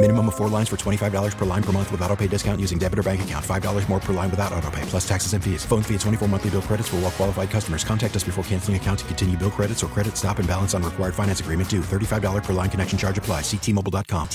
Minimum of four lines for $25 per line per month with auto pay discount using debit or bank account. $5 more per line without auto pay, plus taxes and fees. Phone fee at 24 monthly bill credits for all well qualified customers. Contact us before canceling account to continue bill credits or credit stop and balance on required finance agreement due. $35 per line connection charge apply. Ctmobile.com.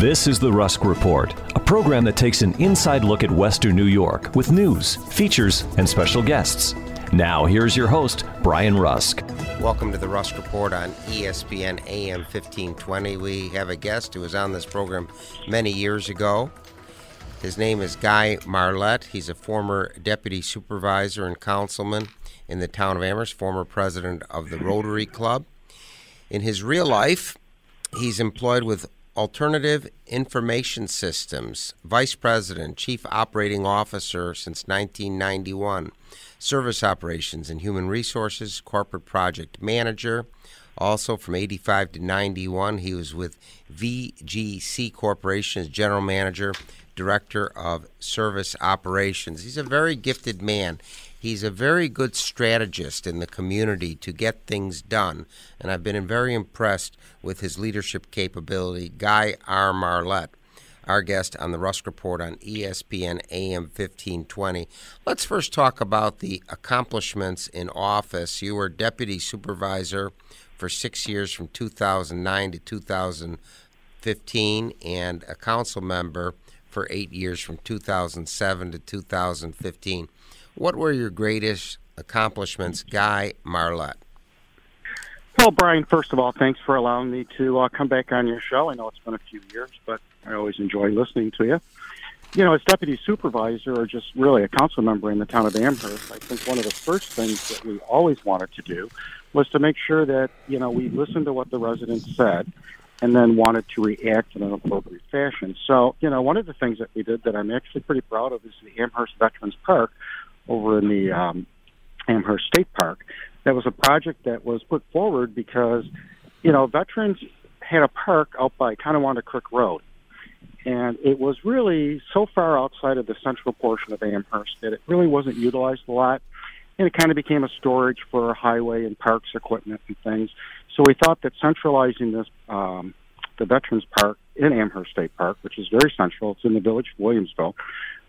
This is the Rusk Report, a program that takes an inside look at Western New York with news, features, and special guests. Now, here's your host, Brian Rusk. Welcome to the Rusk Report on ESPN AM 1520. We have a guest who was on this program many years ago. His name is Guy Marlette. He's a former deputy supervisor and councilman in the town of Amherst, former president of the Rotary Club. In his real life, he's employed with Alternative Information Systems, vice president, chief operating officer since 1991, service operations and human resources, corporate project manager. Also, from 85 to 91, he was with VGC Corporation as general manager, director of service operations. He's a very gifted man. He's a very good strategist in the community to get things done, and I've been very impressed with his leadership capability. Guy R. Marlette, our guest on the Rusk Report on ESPN AM 1520. Let's first talk about the accomplishments in office. You were deputy supervisor for six years from 2009 to 2015, and a council member for eight years from 2007 to 2015. What were your greatest accomplishments, Guy Marlette? Well, Brian, first of all, thanks for allowing me to uh, come back on your show. I know it's been a few years, but I always enjoy listening to you. You know, as deputy supervisor or just really a council member in the town of Amherst, I think one of the first things that we always wanted to do was to make sure that, you know, we listened to what the residents said and then wanted to react in an appropriate fashion. So, you know, one of the things that we did that I'm actually pretty proud of is the Amherst Veterans Park over in the um, Amherst State Park. That was a project that was put forward because, you know, veterans had a park out by Tonawanda Creek Road. And it was really so far outside of the central portion of Amherst that it really wasn't utilized a lot. And it kind of became a storage for highway and parks equipment and things. So we thought that centralizing this, um, the Veterans Park in Amherst State Park, which is very central, it's in the village of Williamsville,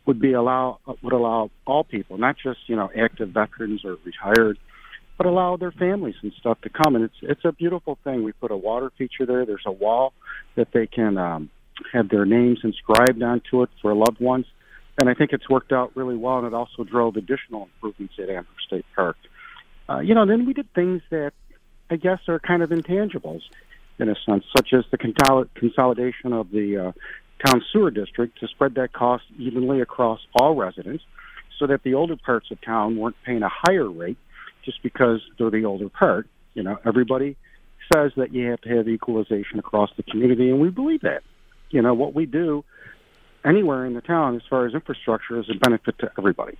would be allow would allow all people, not just you know active veterans or retired, but allow their families and stuff to come. And it's it's a beautiful thing. We put a water feature there. There's a wall that they can um, have their names inscribed onto it for loved ones. And I think it's worked out really well. And it also drove additional improvements at Amherst State Park. Uh, you know, then we did things that I guess are kind of intangibles in a sense, such as the consolidation of the uh, town sewer district to spread that cost evenly across all residents so that the older parts of town weren't paying a higher rate just because they're the older part. You know, everybody says that you have to have equalization across the community, and we believe that. You know, what we do anywhere in the town as far as infrastructure is a benefit to everybody.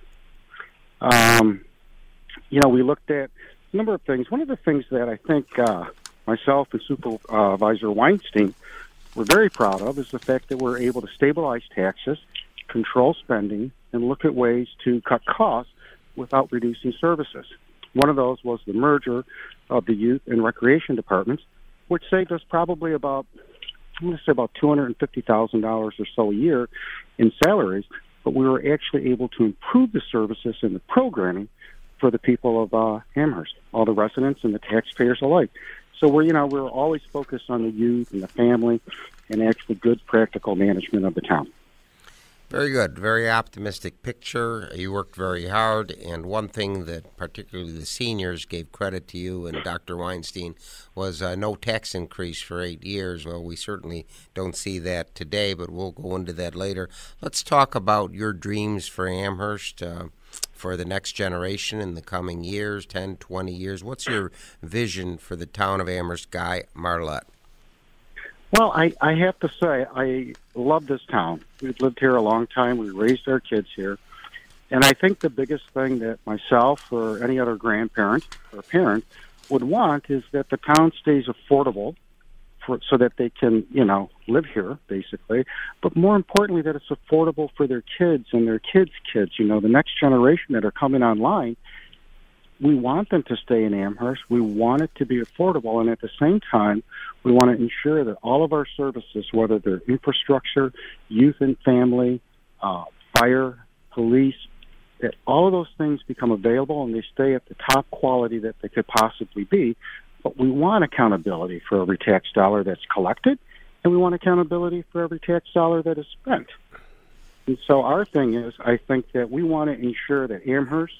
Um, you know, we looked at a number of things. One of the things that I think uh, myself and Supervisor Weinstein we're very proud of is the fact that we're able to stabilize taxes, control spending, and look at ways to cut costs without reducing services. One of those was the merger of the youth and recreation departments, which saved us probably about I'm going to say about two hundred and fifty thousand dollars or so a year in salaries, but we were actually able to improve the services and the programming for the people of uh, Amherst, all the residents and the taxpayers alike. So we're you know we're always focused on the youth and the family, and actually good practical management of the town. Very good. Very optimistic picture. You worked very hard, and one thing that particularly the seniors gave credit to you and Dr. Weinstein was uh, no tax increase for eight years. Well, we certainly don't see that today, but we'll go into that later. Let's talk about your dreams for Amherst. Uh, for the next generation in the coming years 10 20 years what's your vision for the town of amherst guy marlette well, I, I have to say, I love this town. We've lived here a long time. We raised our kids here. And I think the biggest thing that myself or any other grandparent or parent would want is that the town stays affordable for, so that they can, you know, live here, basically. But more importantly, that it's affordable for their kids and their kids' kids, you know, the next generation that are coming online we want them to stay in Amherst. We want it to be affordable, and at the same time, we want to ensure that all of our services, whether they're infrastructure, youth and family, uh, fire, police, that all of those things become available and they stay at the top quality that they could possibly be. But we want accountability for every tax dollar that's collected, and we want accountability for every tax dollar that is spent. And so our thing is, I think that we want to ensure that Amherst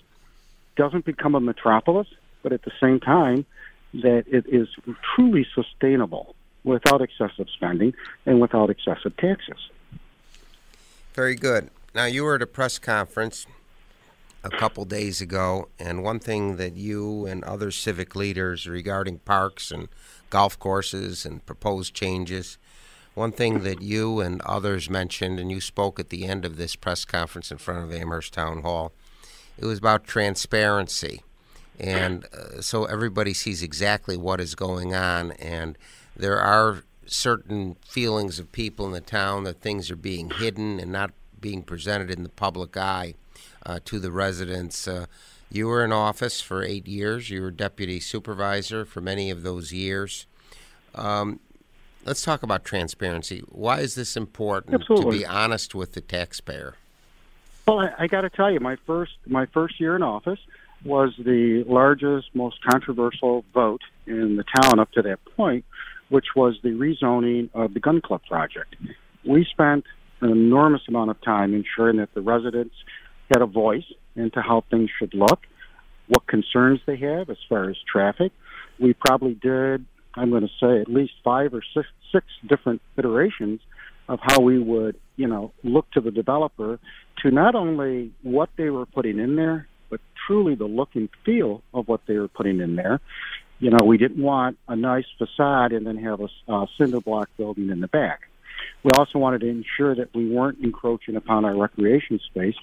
doesn't become a metropolis, but at the same time, that it is truly sustainable without excessive spending and without excessive taxes. Very good. Now, you were at a press conference a couple days ago, and one thing that you and other civic leaders regarding parks and golf courses and proposed changes, one thing that you and others mentioned, and you spoke at the end of this press conference in front of Amherst Town Hall, it was about transparency. And uh, so everybody sees exactly what is going on. And there are certain feelings of people in the town that things are being hidden and not being presented in the public eye uh, to the residents. Uh, you were in office for eight years. You were deputy supervisor for many of those years. Um, let's talk about transparency. Why is this important Absolutely. to be honest with the taxpayer? Well, I, I got to tell you, my first my first year in office was the largest, most controversial vote in the town up to that point, which was the rezoning of the gun club project. We spent an enormous amount of time ensuring that the residents had a voice into how things should look, what concerns they have as far as traffic. We probably did, I'm going to say, at least five or six, six different iterations of how we would, you know, look to the developer to not only what they were putting in there, but truly the look and feel of what they were putting in there. You know, we didn't want a nice facade and then have a, a cinder block building in the back. We also wanted to ensure that we weren't encroaching upon our recreation space.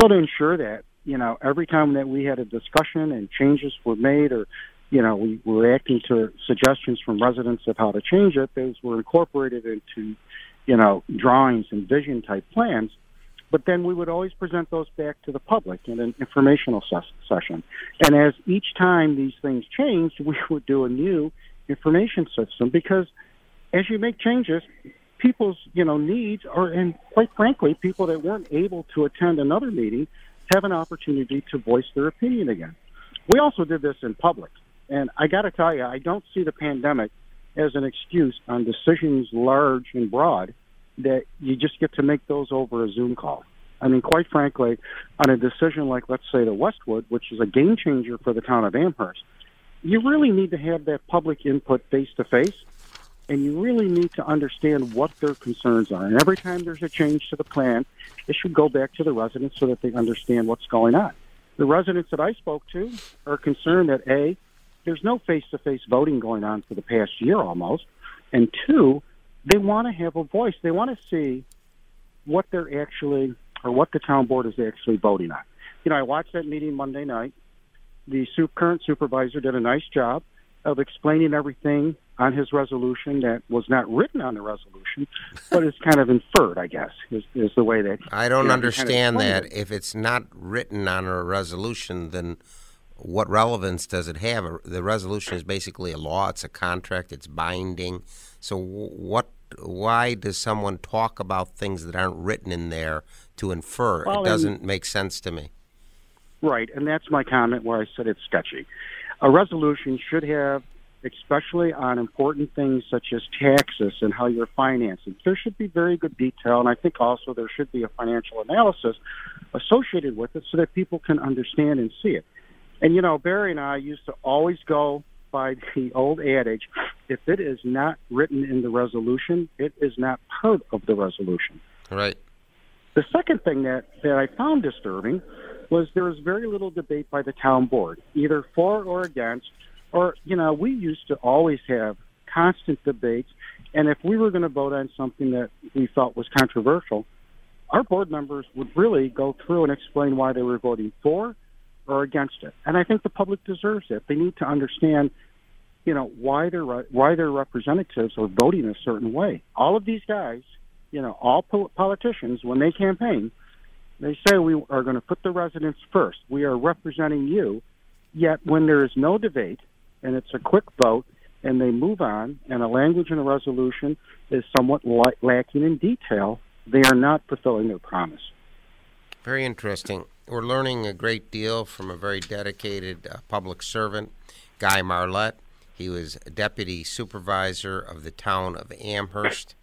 So to ensure that, you know, every time that we had a discussion and changes were made or you know, we were acting to suggestions from residents of how to change it. Those were incorporated into you know, drawings and vision type plans. But then we would always present those back to the public in an informational ses- session. And as each time these things changed, we would do a new information system because as you make changes, people's you know needs are, and quite frankly, people that weren't able to attend another meeting have an opportunity to voice their opinion again. We also did this in public, and I got to tell you, I don't see the pandemic as an excuse on decisions large and broad that you just get to make those over a Zoom call. I mean, quite frankly, on a decision like, let's say, the Westwood, which is a game changer for the town of Amherst, you really need to have that public input face to face, and you really need to understand what their concerns are. And every time there's a change to the plan, it should go back to the residents so that they understand what's going on. The residents that I spoke to are concerned that A, there's no face-to-face voting going on for the past year almost, and two, they want to have a voice. They want to see what they're actually or what the town board is actually voting on. You know, I watched that meeting Monday night. The current supervisor did a nice job of explaining everything on his resolution that was not written on the resolution, but is kind of inferred, I guess, is, is the way that. I don't you know, understand kind of that. If it's not written on a resolution, then what relevance does it have? The resolution is basically a law. It's a contract. It's binding. So what? Why does someone talk about things that aren't written in there to infer? Well, it doesn't make sense to me. Right, and that's my comment where I said it's sketchy. A resolution should have especially on important things such as taxes and how you're financing. There should be very good detail, and I think also there should be a financial analysis associated with it so that people can understand and see it. And you know, Barry and I used to always go by the old adage if it is not written in the resolution, it is not part of the resolution. Right. The second thing that, that I found disturbing was there was very little debate by the town board, either for or against, or, you know, we used to always have constant debates, and if we were going to vote on something that we felt was controversial, our board members would really go through and explain why they were voting for or against it. And I think the public deserves it. They need to understand, you know, why their why their representatives are voting a certain way. All of these guys, you know, all politicians when they campaign, they say we are going to put the residents first. We are representing you. Yet when there is no debate and it's a quick vote and they move on and a language in a resolution is somewhat lacking in detail, they are not fulfilling their promise. Very interesting. We're learning a great deal from a very dedicated uh, public servant, Guy Marlette. He was deputy supervisor of the town of Amherst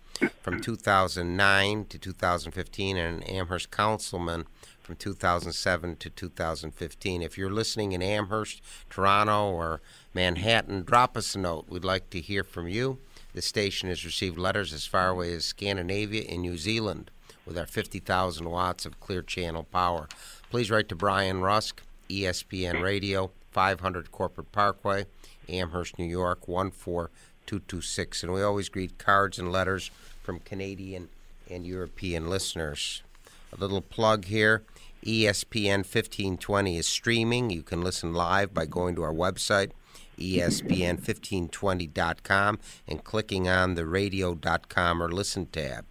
from 2009 to 2015 and an Amherst councilman from 2007 to 2015. If you're listening in Amherst, Toronto, or Manhattan, drop us a note. We'd like to hear from you. The station has received letters as far away as Scandinavia and New Zealand with our 50,000 watts of clear channel power. Please write to Brian Rusk, ESPN Radio, 500 Corporate Parkway, Amherst, New York, 14226. And we always greet cards and letters from Canadian and European listeners. A little plug here. ESPN 1520 is streaming. You can listen live by going to our website, espn1520.com, and clicking on the radio.com or listen tab.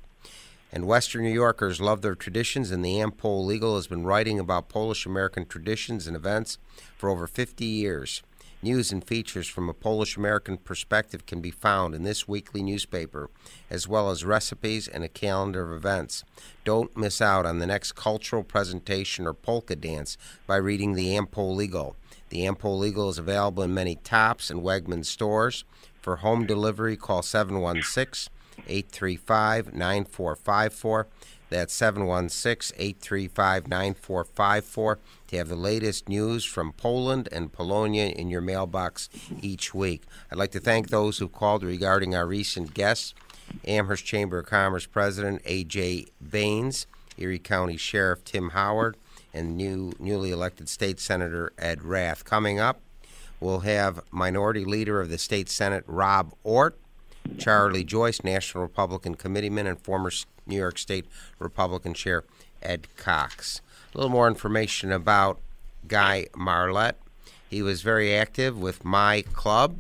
And Western New Yorkers love their traditions, and the Am-Pol Eagle has been writing about Polish American traditions and events for over 50 years. News and features from a Polish American perspective can be found in this weekly newspaper, as well as recipes and a calendar of events. Don't miss out on the next cultural presentation or polka dance by reading the Am-Pol Eagle. The Am-Pol Eagle is available in many Tops and Wegmans stores. For home delivery, call 716 835 9454. That's 716 835 9454 to have the latest news from Poland and Polonia in your mailbox each week. I'd like to thank those who called regarding our recent guests Amherst Chamber of Commerce President A.J. Baines, Erie County Sheriff Tim Howard, and new newly elected State Senator Ed Rath. Coming up, we'll have Minority Leader of the State Senate Rob Ortt, Charlie Joyce, National Republican Committeeman, and former New York State Republican Chair Ed Cox. A little more information about Guy Marlette. He was very active with my club,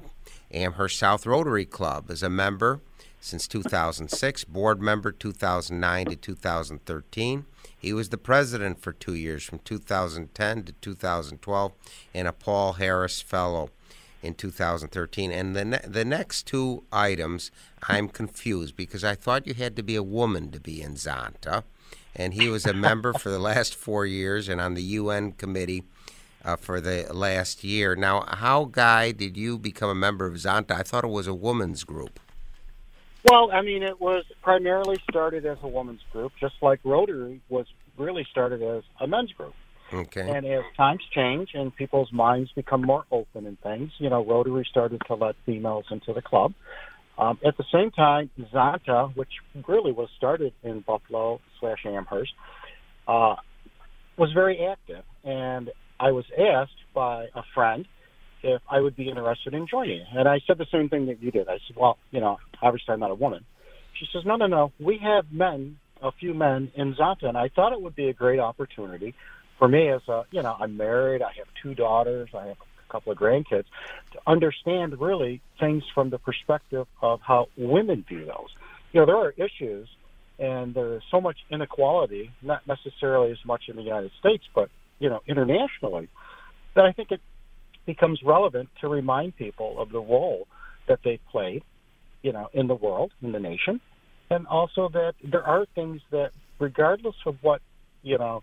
Amherst South Rotary Club, as a member since 2006, board member 2009 to 2013. He was the president for two years, from 2010 to 2012, and a Paul Harris Fellow in 2013. And the ne- the next two items, I'm confused because I thought you had to be a woman to be in Zonta, and he was a member for the last four years and on the UN committee. Uh, for the last year. Now, how, Guy, did you become a member of Zonta? I thought it was a women's group. Well, I mean, it was primarily started as a women's group, just like Rotary was really started as a men's group. Okay. And as times change and people's minds become more open and things, you know, Rotary started to let females into the club. Um, at the same time, Zonta, which really was started in Buffalo slash Amherst, uh, was very active. And I was asked by a friend if I would be interested in joining. And I said the same thing that you did. I said, well, you know, obviously I'm not a woman. She says, no, no, no. We have men, a few men in Zonta, and I thought it would be a great opportunity for me as a you know i'm married i have two daughters i have a couple of grandkids to understand really things from the perspective of how women view those. You know there are issues and there's so much inequality not necessarily as much in the united states but you know internationally that i think it becomes relevant to remind people of the role that they play, you know in the world in the nation. And also that there are things that regardless of what you know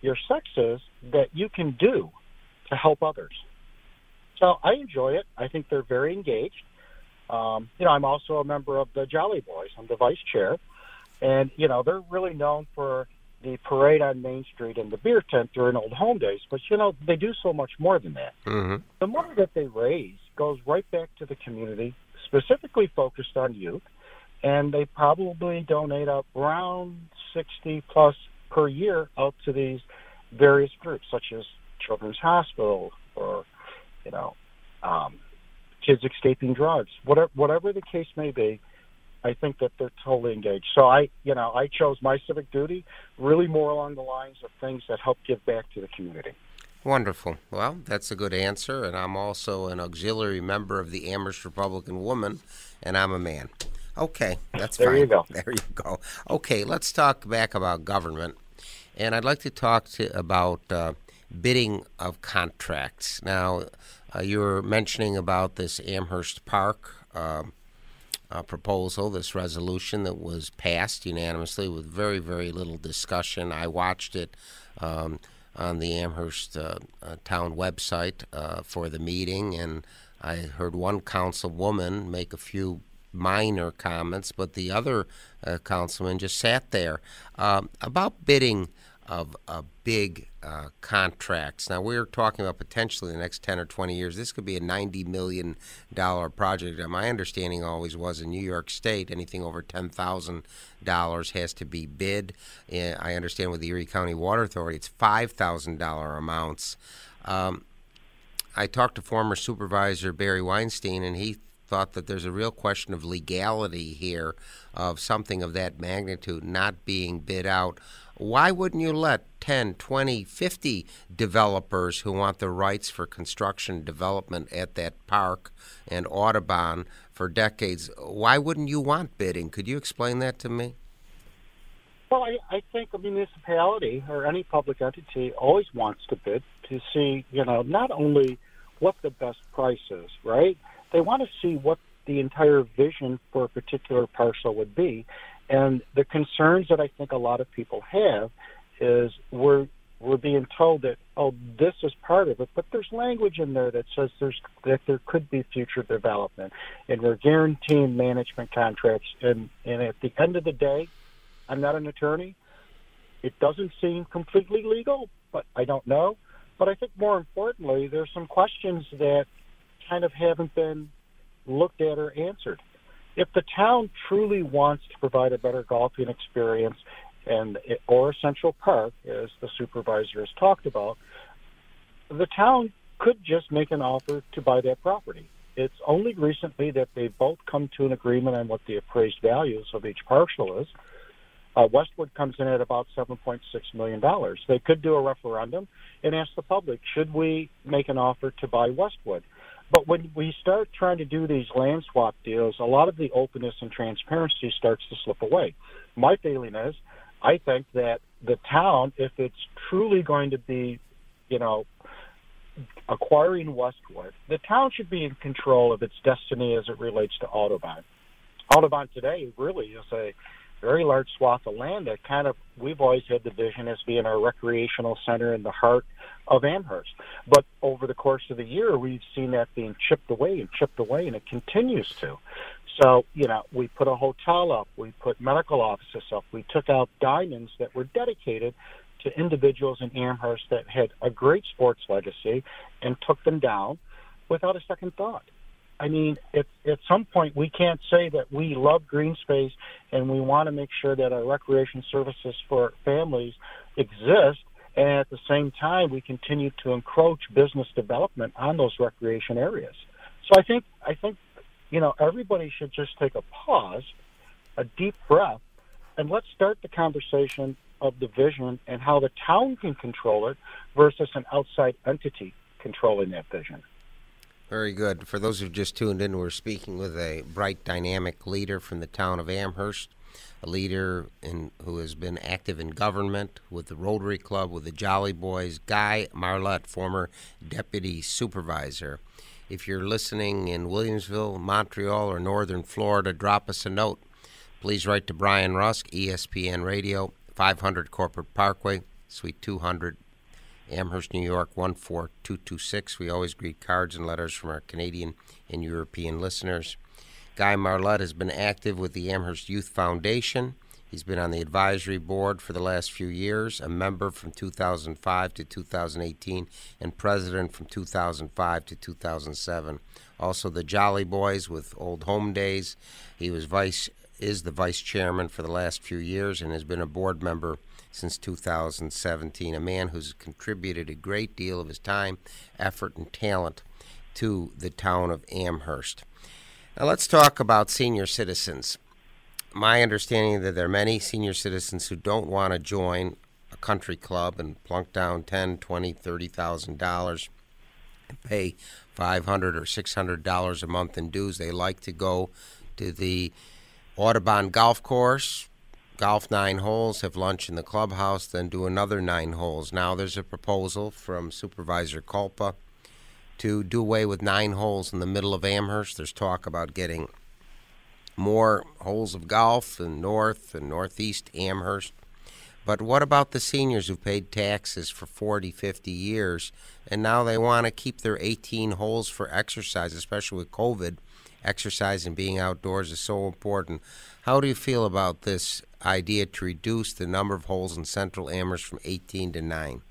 your sex is that you can do to help others. So I enjoy it. I think they're very engaged. Um, you know, I'm also a member of the Jolly Boys. I'm the vice chair, and you know they're really known for the parade on Main Street and the beer tent during old home days. But you know they do so much more than that. Mm-hmm. The money that they raise goes right back to the community, specifically focused on youth, and they probably donate up around sixty plus per year out to these various groups, such as Children's Hospital or you know. Um, kids escaping drugs, whatever whatever the case may be. I think that they're totally engaged. So I, you know, I chose my civic duty really more along the lines of things that help give back to the community. Wonderful. Well, that's a good answer, and I'm also an auxiliary member of the Amherst Republican Woman, and I'm a man. Okay, that's there fine. you go. There you go. Okay, let's talk back about government, and I'd like to talk to about uh, bidding of contracts. Now, uh, you were mentioning about this Amherst Park um, uh, proposal, this resolution that was passed unanimously with very, very little discussion. I watched it um, on the Amherst uh, uh, town website uh, for the meeting, and I heard one councilwoman make a few minor comments, but the other uh, councilman just sat there. Um, about bidding of uh, big uh, contracts. Now we're talking about potentially the next ten or twenty years. This could be a ninety million dollar project. And my understanding always was in New York State, anything over ten thousand dollars has to be bid. Uh, I understand with the Erie County Water Authority, it's five thousand dollar amounts. Um, I talked to former supervisor Barry Weinstein, and he thought that there's a real question of legality here of something of that magnitude not being bid out why wouldn't you let 10, 20, 50 developers who want the rights for construction development at that park and Audubon for decades, why wouldn't you want bidding? Could you explain that to me? Well, I, I think a municipality or any public entity always wants to bid to see, you know, not only what the best price is, right? They want to see what the entire vision for a particular parcel would be. And the concerns that I think a lot of people have is we're we're being told that oh this is part of it, but there's language in there that says there's that there could be future development, and we're guaranteeing management contracts. And and at the end of the day, I'm not an attorney. It doesn't seem completely legal, but I don't know. But I think more importantly, there's some questions that kind of haven't been looked at or answered if the town truly wants to provide a better golfing experience and or Central Park, as the supervisor has talked about, the town could just make an offer to buy that property. It's only recently that they've both come to an agreement on what the appraised values of each parcel is. Uh, Westwood comes in at about $7.6 million. They could do a referendum and ask the public, should we make an offer to buy Westwood? But when we start trying to do these land swap deals, a lot of the openness and transparency starts to slip away. My feeling is, I think that the town, if it's truly going to be, you know, acquiring Westwood, the town should be in control of its destiny as it relates to Audubon. Audubon today really is a very large swath of land that kind of we've always had the vision as being our recreational center in the heart of Amherst. But over the course of the year, we've seen that being chipped away and chipped away, and it continues to. So, you know, we put a hotel up, we put medical offices up, we took out diamonds that were dedicated to individuals in Amherst that had a great sports legacy and took them down without a second thought. I mean, at, at some point, we can't say that we love green space and we want to make sure that our recreation services for families exist. And at the same time, we continue to encroach business development on those recreation areas. So I think, I think, you know, everybody should just take a pause, a deep breath, and let's start the conversation of the vision and how the town can control it versus an outside entity controlling that vision. Very good. For those who've just tuned in, we're speaking with a bright, dynamic leader from the town of Amherst, a leader in, who has been active in government with the Rotary Club, with the Jolly Boys, Guy Marlette, former deputy supervisor. If you're listening in Williamsville, Montreal, or northern Florida, drop us a note. Please write to Brian Rusk, ESPN Radio, 500 Corporate Parkway, Suite 200 Amherst, New York 14226. We always greet cards and letters from our Canadian and European listeners. Guy Marlette has been active with the Amherst Youth Foundation. He's been on the advisory board for the last few years, a member from 2005 to 2018, and president from 2005 to 2007. Also, the Jolly Boys with Old Home Days. He was vice is the vice chairman for the last few years and has been a board member since 2017. A man who's contributed a great deal of his time, effort, and talent to the town of Amherst. Now, let's talk about senior citizens. My understanding is that there are many senior citizens who don't want to join a country club and plunk down ten, twenty, thirty thousand dollars and pay five hundred or six hundred dollars a month in dues. They like to go to the Audubon Golf Course, golf nine holes, have lunch in the clubhouse, then do another nine holes. Now there's a proposal from Supervisor Kulpa to do away with nine holes in the middle of Amherst. There's talk about getting more holes of golf in north and northeast Amherst. But what about the seniors who paid taxes for 40, 50 years and now they want to keep their 18 holes for exercise, especially with COVID? Exercise and being outdoors is so important. How do you feel about this idea to reduce the number of holes in central Amherst from 18 to 9?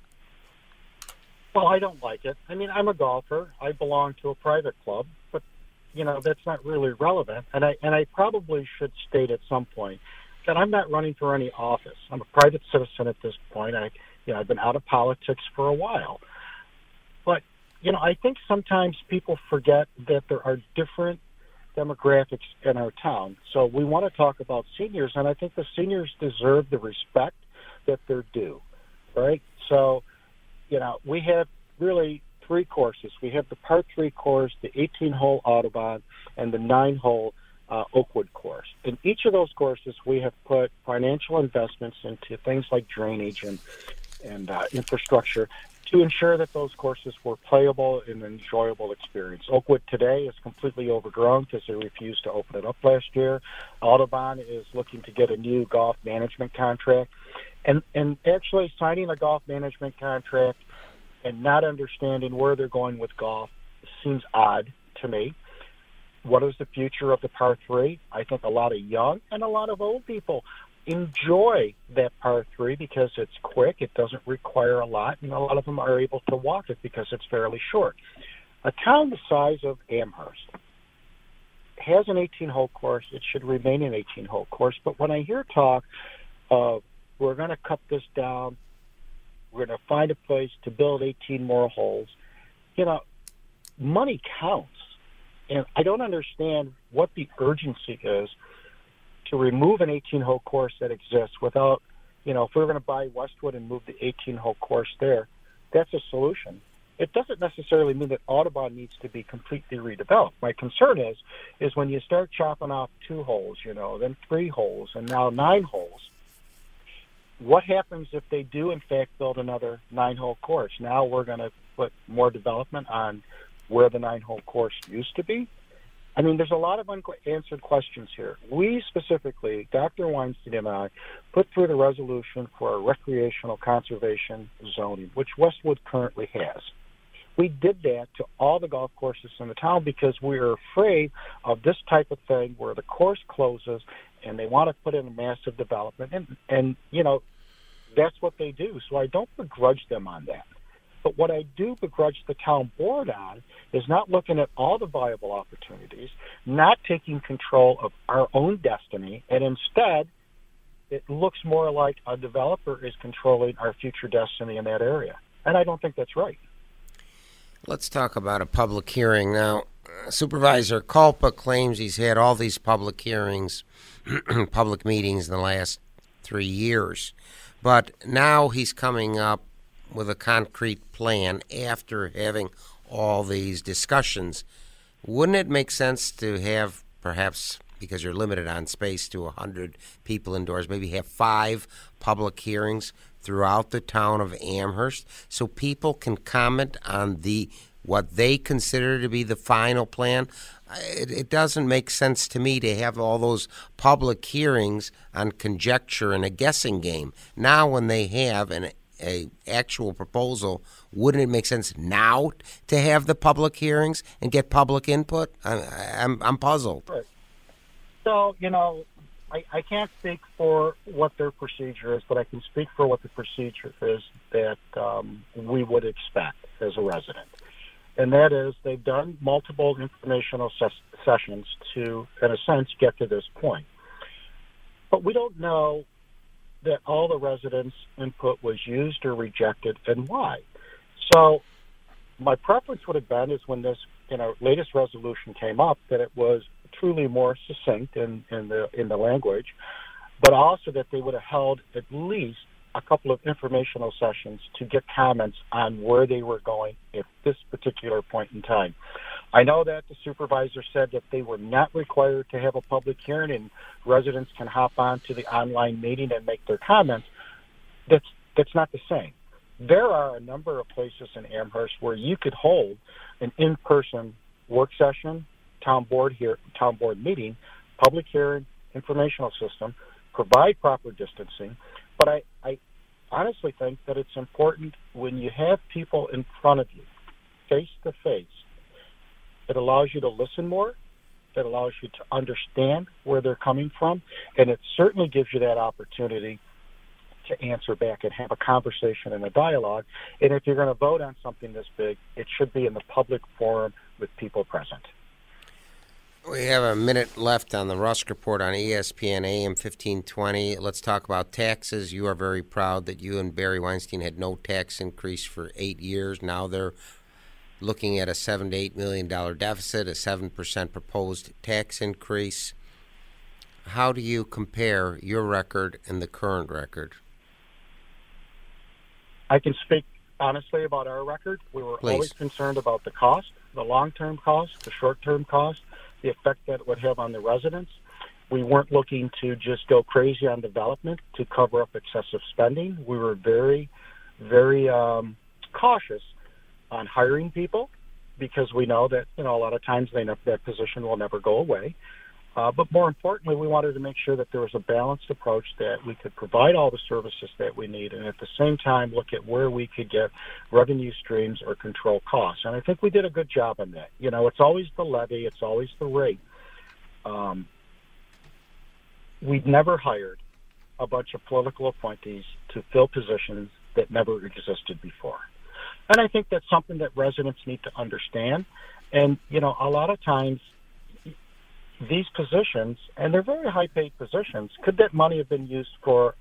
Well, I don't like it. I mean, I'm a golfer. I belong to a private club, but you know that's not really relevant. And I and I probably should state at some point that I'm not running for any office. I'm a private citizen at this point. I you know I've been out of politics for a while, but you know I think sometimes people forget that there are different demographics in our town. So we want to talk about seniors, and I think the seniors deserve the respect that they're due. Right? So you know, we have really three courses. We have the Par 3 course, the 18 hole Audubon, and the 9 hole uh, Oakwood course. In each of those courses, we have put financial investments into things like drainage and, and uh, infrastructure to ensure that those courses were playable and an enjoyable experience. Oakwood today is completely overgrown because they refused to open it up last year. Audubon is looking to get a new golf management contract and and actually signing a golf management contract and not understanding where they're going with golf seems odd to me. What is the future of the par three? I think a lot of young and a lot of old people enjoy that par three because it's quick, it doesn't require a lot, and a lot of them are able to walk it because it's fairly short. A town the size of Amherst has an 18 hole course. It should remain an 18 hole course. But when I hear talk of we're going to cut this down. We're going to find a place to build 18 more holes. You know, money counts. And I don't understand what the urgency is to remove an 18 hole course that exists without, you know, if we're going to buy Westwood and move the 18 hole course there, that's a solution. It doesn't necessarily mean that Audubon needs to be completely redeveloped. My concern is, is when you start chopping off two holes, you know, then three holes, and now nine holes what happens if they do in fact build another nine hole course? Now we're going to put more development on where the nine hole course used to be. I mean, there's a lot of unanswered questions here. We specifically, Dr. Weinstein and I, put through the resolution for a recreational conservation zoning, which Westwood currently has. We did that to all the golf courses in the town because we are afraid of this type of thing where the course closes and they want to put in a massive development and and you know that's what they do so i don't begrudge them on that but what i do begrudge the town board on is not looking at all the viable opportunities not taking control of our own destiny and instead it looks more like a developer is controlling our future destiny in that area. And i don't think that's right. Let's talk about a public hearing. Now Supervisor Kulpa claims he's had all these public hearings, public meetings in the last three years. But now he's coming up with a concrete plan after having all these discussions. Wouldn't it make sense to have perhaps because you're limited on space to 100 people indoors, maybe have five public hearings throughout the town of Amherst so people can comment on the what they consider to be the final plan. Uh, it, it, doesn't make sense to me to have all those public hearings on conjecture and a guessing game. Now, when they have an a actual proposal, wouldn't it make sense now to have the public hearings and get public input? I, I'm I'm puzzled. Right. So you know, I, I can't speak for what their procedure is, but I can speak for what the procedure is that um, we would expect as a resident. And that is, they've done multiple informational ses- sessions to, in a sense, get to this point. But we don't know that all the residents' input was used or rejected and why. So my preference would have been is when this you know latest resolution came up that it was truly more succinct in, in the in the language, but also that they would have held at least a couple of informational sessions to get comments on where they were going at this particular point in time. I know that the supervisor said that they were not required to have a public hearing and residents can hop on to the online meeting and make their comments. That's that's not the same. There are a number of places in Amherst where you could hold an in-person work session, town board here, town board meeting, public hearing, informational system, provide proper distancing. But I, I honestly think that it's important when you have people in front of you, face to face. It allows you to listen more. It allows you to understand where they're coming from, and it certainly gives you that opportunity to answer back and have a conversation and a dialogue. And if you're going to vote on something this big, it should be in the public forum with people present. We have a minute left on the Rusk Report on ESPN AM 1520. Let's talk about taxes. You are very proud that you and Barry Weinstein had no tax increase for eight years. Now they're looking at a seven to eight million dollar deficit, a seven percent proposed tax increase. How do you compare your record and the current record? I can speak honestly about our record. We were Please. always concerned about the cost, the long term cost, the short term cost, the effect that it would have on the residents. We weren't looking to just go crazy on development to cover up excessive spending. We were very, very um, cautious on hiring people because we know that you know a lot of times they that position will never go away. Uh, but more importantly, we wanted to make sure that there was a balanced approach that we could provide all the services that we need, and at the same time look at where we could get revenue streams or control costs. And I think we did a good job on that. You know, it's always the levy, it's always the rate. Um, we've never hired a bunch of political appointees to fill positions that never existed before. And I think that's something that residents need to understand. And, you know, a lot of times these positions, and they're very high paid positions, could that money have been used for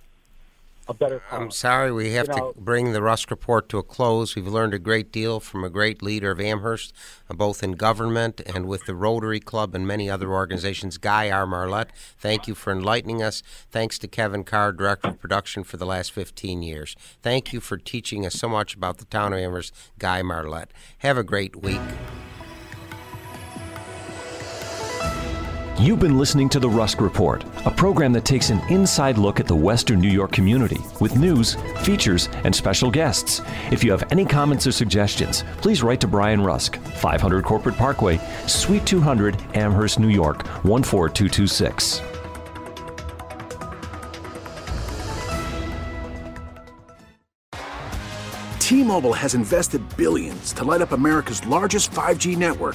a better cause? I'm sorry, we have You know- to bring the Rusk Report to a close. We've learned a great deal from a great leader of Amherst, uh, both in government and with the Rotary Club and many other organizations. Guy R. Marlette, thank you for enlightening us. Thanks to Kevin Carr, Director of Production for the last 15 years. Thank you for teaching us so much about the town of Amherst, Guy Marlette. Have a great week. You've been listening to The Rusk Report, a program that takes an inside look at the Western New York community with news, features, and special guests. If you have any comments or suggestions, please write to Brian Rusk, 500 Corporate Parkway, Suite 200, Amherst, New York, 14226. T-Mobile has invested billions to light up America's largest 5G network